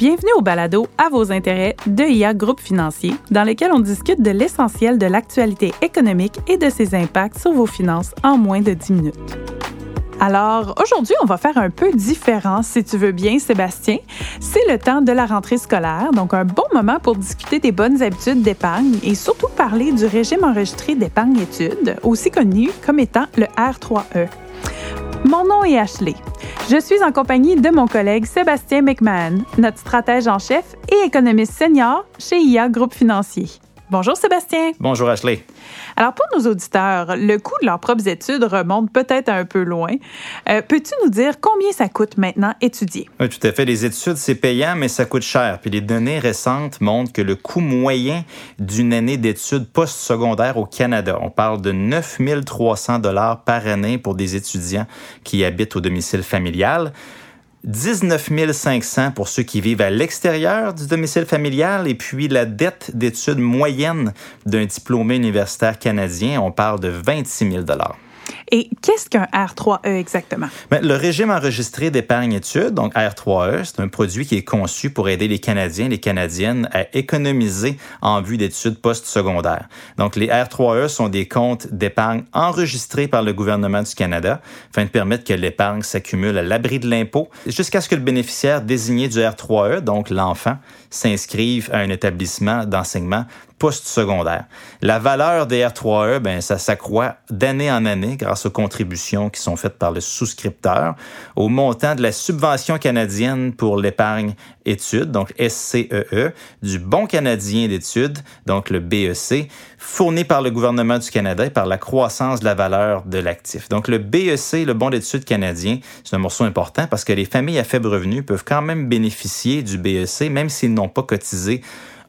Bienvenue au balado à vos intérêts de IA Groupe Financier, dans lequel on discute de l'essentiel de l'actualité économique et de ses impacts sur vos finances en moins de 10 minutes. Alors, aujourd'hui, on va faire un peu différent, si tu veux bien, Sébastien. C'est le temps de la rentrée scolaire, donc un bon moment pour discuter des bonnes habitudes d'épargne et surtout parler du régime enregistré d'épargne-études, aussi connu comme étant le R3E. Mon nom est Ashley. Je suis en compagnie de mon collègue Sébastien McMahon, notre stratège en chef et économiste senior chez IA Groupe Financier. Bonjour Sébastien. Bonjour Ashley. Alors pour nos auditeurs, le coût de leurs propres études remonte peut-être un peu loin. Euh, peux-tu nous dire combien ça coûte maintenant étudier? Oui, tout à fait. Les études, c'est payant, mais ça coûte cher. Puis les données récentes montrent que le coût moyen d'une année d'études postsecondaires au Canada, on parle de 9 300 dollars par année pour des étudiants qui habitent au domicile familial. 19 500 pour ceux qui vivent à l'extérieur du domicile familial et puis la dette d'études moyenne d'un diplômé universitaire canadien, on parle de 26 000 et qu'est-ce qu'un R3E exactement? Bien, le régime enregistré d'épargne-études, donc R3E, c'est un produit qui est conçu pour aider les Canadiens et les Canadiennes à économiser en vue d'études postsecondaires. Donc, les R3E sont des comptes d'épargne enregistrés par le gouvernement du Canada afin de permettre que l'épargne s'accumule à l'abri de l'impôt jusqu'à ce que le bénéficiaire désigné du R3E, donc l'enfant, s'inscrive à un établissement d'enseignement postsecondaire. La valeur des R3E, ben, ça s'accroît d'année en année grâce aux contributions qui sont faites par le souscripteur au montant de la subvention canadienne pour l'épargne études, donc SCEE, e, du Bon canadien d'études, donc le BEC, fourni par le gouvernement du Canada et par la croissance de la valeur de l'actif. Donc le BEC, le Bon d'études canadien, c'est un morceau important parce que les familles à faible revenu peuvent quand même bénéficier du BEC, même s'ils n'ont pas cotisé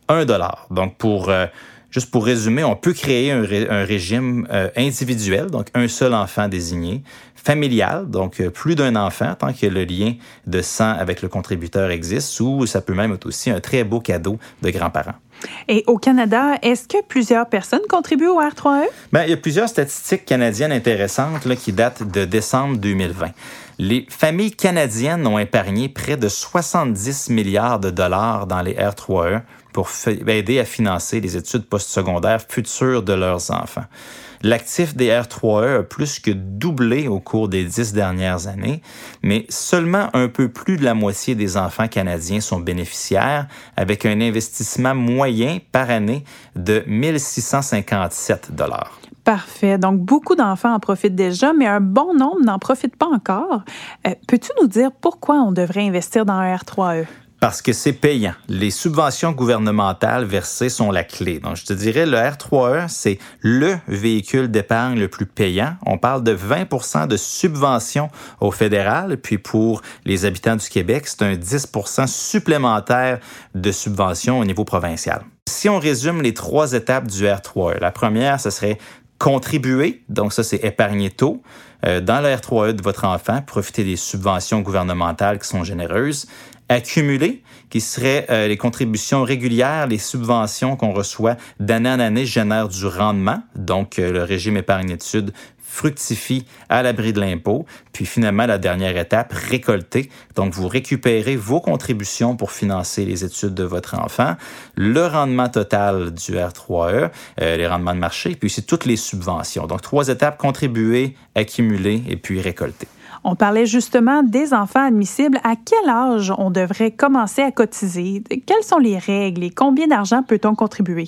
un dollar. Donc, pour, euh, juste pour résumer, on peut créer un, régime euh, individuel, donc un seul enfant désigné, familial, donc euh, plus d'un enfant, tant que le lien de sang avec le contributeur existe, ou ça peut même être aussi un très beau cadeau de grands-parents. Et au Canada, est-ce que plusieurs personnes contribuent au R3E? Bien, il y a plusieurs statistiques canadiennes intéressantes là, qui datent de décembre 2020. Les familles canadiennes ont épargné près de 70 milliards de dollars dans les R3E pour aider à financer les études postsecondaires futures de leurs enfants. L'actif des R3E a plus que doublé au cours des dix dernières années, mais seulement un peu plus de la moitié des enfants canadiens sont bénéficiaires, avec un investissement moyen par année de 1657 dollars. Parfait. Donc, beaucoup d'enfants en profitent déjà, mais un bon nombre n'en profitent pas encore. Euh, peux-tu nous dire pourquoi on devrait investir dans un R3E? Parce que c'est payant. Les subventions gouvernementales versées sont la clé. Donc, je te dirais, le R3E, c'est le véhicule d'épargne le plus payant. On parle de 20% de subventions au fédéral. Puis pour les habitants du Québec, c'est un 10% supplémentaire de subventions au niveau provincial. Si on résume les trois étapes du R3E, la première, ce serait contribuer. Donc ça, c'est épargner tôt. Euh, dans le R3E de votre enfant, profiter des subventions gouvernementales qui sont généreuses accumulées, qui seraient euh, les contributions régulières, les subventions qu'on reçoit d'année en année génèrent du rendement. Donc, euh, le régime épargne-études fructifie à l'abri de l'impôt. Puis finalement, la dernière étape, récolter. Donc, vous récupérez vos contributions pour financer les études de votre enfant, le rendement total du R3E, euh, les rendements de marché, puis c'est toutes les subventions. Donc, trois étapes, contribuer, accumuler et puis récolter. On parlait justement des enfants admissibles. À quel âge on devrait commencer à cotiser? Quelles sont les règles et combien d'argent peut-on contribuer?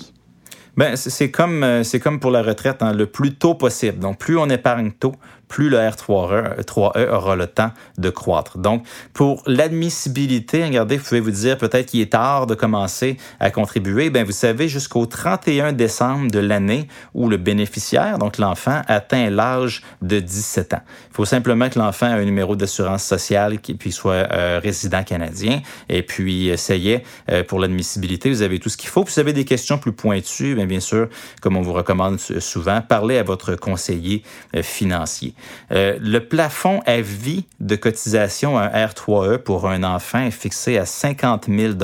Ben, c'est comme, euh, c'est comme pour la retraite, hein, le plus tôt possible. Donc, plus on épargne tôt, plus le R3E, 3E aura le temps de croître. Donc, pour l'admissibilité, regardez, vous pouvez vous dire peut-être qu'il est tard de commencer à contribuer. Ben, vous savez, jusqu'au 31 décembre de l'année où le bénéficiaire, donc l'enfant, atteint l'âge de 17 ans. Il faut simplement que l'enfant ait un numéro d'assurance sociale qui puis soit euh, résident canadien. Et puis, essayez euh, pour l'admissibilité, vous avez tout ce qu'il faut. Puis, vous avez des questions plus pointues, bien, bien sûr, comme on vous recommande souvent, parlez à votre conseiller euh, financier. Euh, le plafond à vie de cotisation à un R3E pour un enfant est fixé à 50 000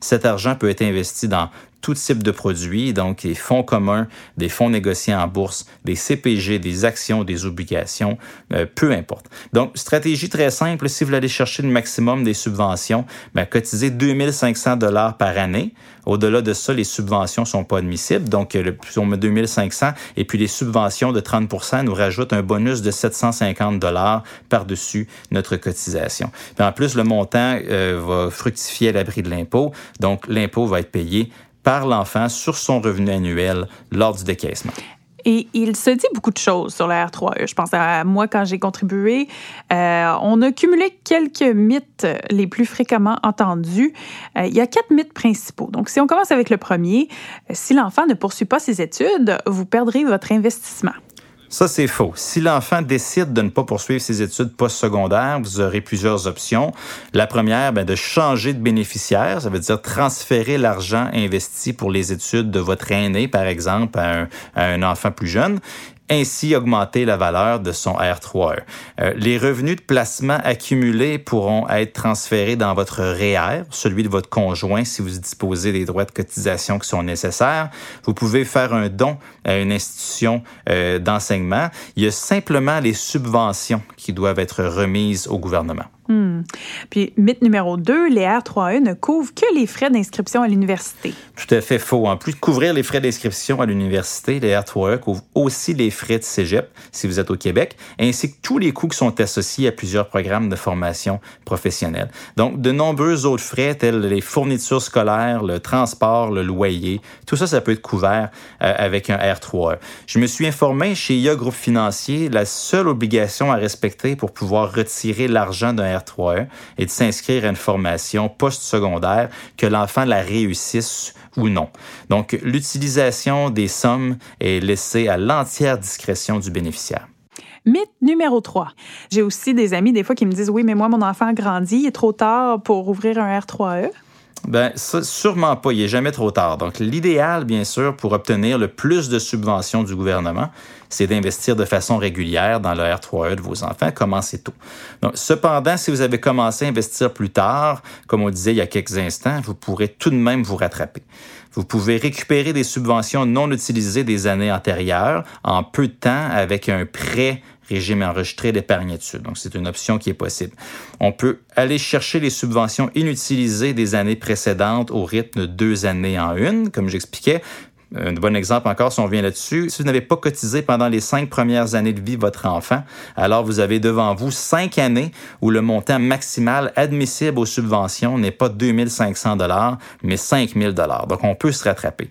Cet argent peut être investi dans tout type de produits, donc des fonds communs, des fonds négociés en bourse, des CPG, des actions, des obligations, euh, peu importe. Donc, stratégie très simple, si vous voulez aller chercher le maximum des subventions, ben, cotisez 2500 dollars par année. Au-delà de ça, les subventions sont pas admissibles. Donc, le, on met 2500 et puis les subventions de 30% nous rajoutent un bonus de 750 dollars par-dessus notre cotisation. Puis en plus, le montant euh, va fructifier à l'abri de l'impôt. Donc, l'impôt va être payé par l'enfant sur son revenu annuel lors du décaissement. Et il se dit beaucoup de choses sur la R3E. Je pense à moi quand j'ai contribué. Euh, on a cumulé quelques mythes les plus fréquemment entendus. Euh, il y a quatre mythes principaux. Donc, si on commence avec le premier, si l'enfant ne poursuit pas ses études, vous perdrez votre investissement. Ça, c'est faux. Si l'enfant décide de ne pas poursuivre ses études postsecondaires, vous aurez plusieurs options. La première, bien, de changer de bénéficiaire, ça veut dire transférer l'argent investi pour les études de votre aîné, par exemple, à un, à un enfant plus jeune ainsi augmenter la valeur de son R3E. Euh, les revenus de placement accumulés pourront être transférés dans votre REER, celui de votre conjoint si vous disposez des droits de cotisation qui sont nécessaires. Vous pouvez faire un don à une institution euh, d'enseignement. Il y a simplement les subventions qui doivent être remises au gouvernement. Hmm. Puis, mythe numéro 2, les R3E ne couvrent que les frais d'inscription à l'université. Tout à fait faux. En plus de couvrir les frais d'inscription à l'université, les R3E couvrent aussi les frais de cégep, si vous êtes au Québec, ainsi que tous les coûts qui sont associés à plusieurs programmes de formation professionnelle. Donc, de nombreux autres frais, tels les fournitures scolaires, le transport, le loyer, tout ça, ça peut être couvert euh, avec un R3E. Je me suis informé chez IA Groupe Financier, la seule obligation à respecter pour pouvoir retirer l'argent d'un R3E et de s'inscrire à une formation post-secondaire, que l'enfant la réussisse ou non. Donc, l'utilisation des sommes est laissée à l'entière discrétion du bénéficiaire. Mythe numéro 3. J'ai aussi des amis des fois qui me disent oui, mais moi, mon enfant grandit, il est trop tard pour ouvrir un R3E. Ben, ça, sûrement pas. Il n'est jamais trop tard. Donc, l'idéal, bien sûr, pour obtenir le plus de subventions du gouvernement, c'est d'investir de façon régulière dans le R3E de vos enfants. Commencez tôt. Donc, cependant, si vous avez commencé à investir plus tard, comme on disait il y a quelques instants, vous pourrez tout de même vous rattraper. Vous pouvez récupérer des subventions non utilisées des années antérieures en peu de temps avec un prêt régime enregistré d'épargne études. Donc, c'est une option qui est possible. On peut aller chercher les subventions inutilisées des années précédentes au rythme de deux années en une, comme j'expliquais. Un bon exemple encore, si on vient là-dessus, si vous n'avez pas cotisé pendant les cinq premières années de vie de votre enfant, alors vous avez devant vous cinq années où le montant maximal admissible aux subventions n'est pas 2500 dollars, mais 5000 dollars. Donc, on peut se rattraper.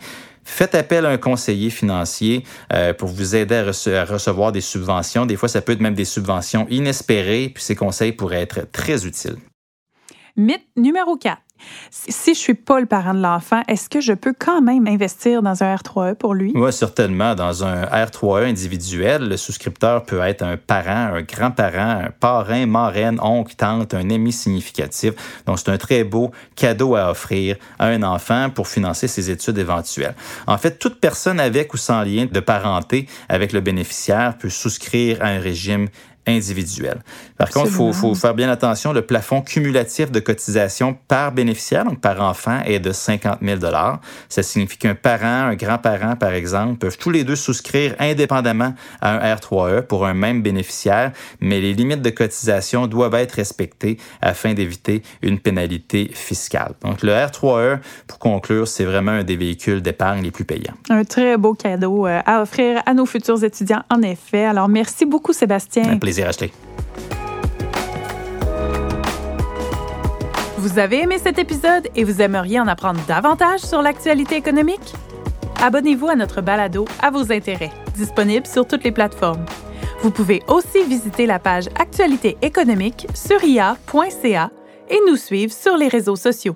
Faites appel à un conseiller financier euh, pour vous aider à, à, recevoir des subventions. Des fois, ça peut être même des subventions inespérées, puis ces conseils pourraient être très utiles. Mythe numéro 4. Si je suis pas le parent de l'enfant, est-ce que je peux quand même investir dans un R3E pour lui? Oui, certainement. Dans un R3E individuel, le souscripteur peut être un parent, un grand-parent, un parrain, marraine, oncle, tante, un ami significatif. Donc, c'est un très beau cadeau à offrir à un enfant pour financer ses études éventuelles. En fait, toute personne avec ou sans lien de parenté avec le bénéficiaire peut souscrire à un régime individuel. Par contre, il faut, faut, faire bien attention, le plafond cumulatif de cotisation par bénéficiaire, donc par enfant, est de 50 000 Ça signifie qu'un parent, un grand-parent, par exemple, peuvent tous les deux souscrire indépendamment à un R3E pour un même bénéficiaire, mais les limites de cotisation doivent être respectées afin d'éviter une pénalité fiscale. Donc, le R3E, pour conclure, c'est vraiment un des véhicules d'épargne les plus payants. Un très beau cadeau euh, à offrir à nos futurs étudiants, en effet. Alors, merci beaucoup, Sébastien. Un plaisir Vous avez aimé cet épisode et vous aimeriez en apprendre davantage sur l'actualité économique? Abonnez-vous à notre balado à vos intérêts, disponible sur toutes les plateformes. Vous pouvez aussi visiter la page Actualité économique sur ia.ca et nous suivre sur les réseaux sociaux.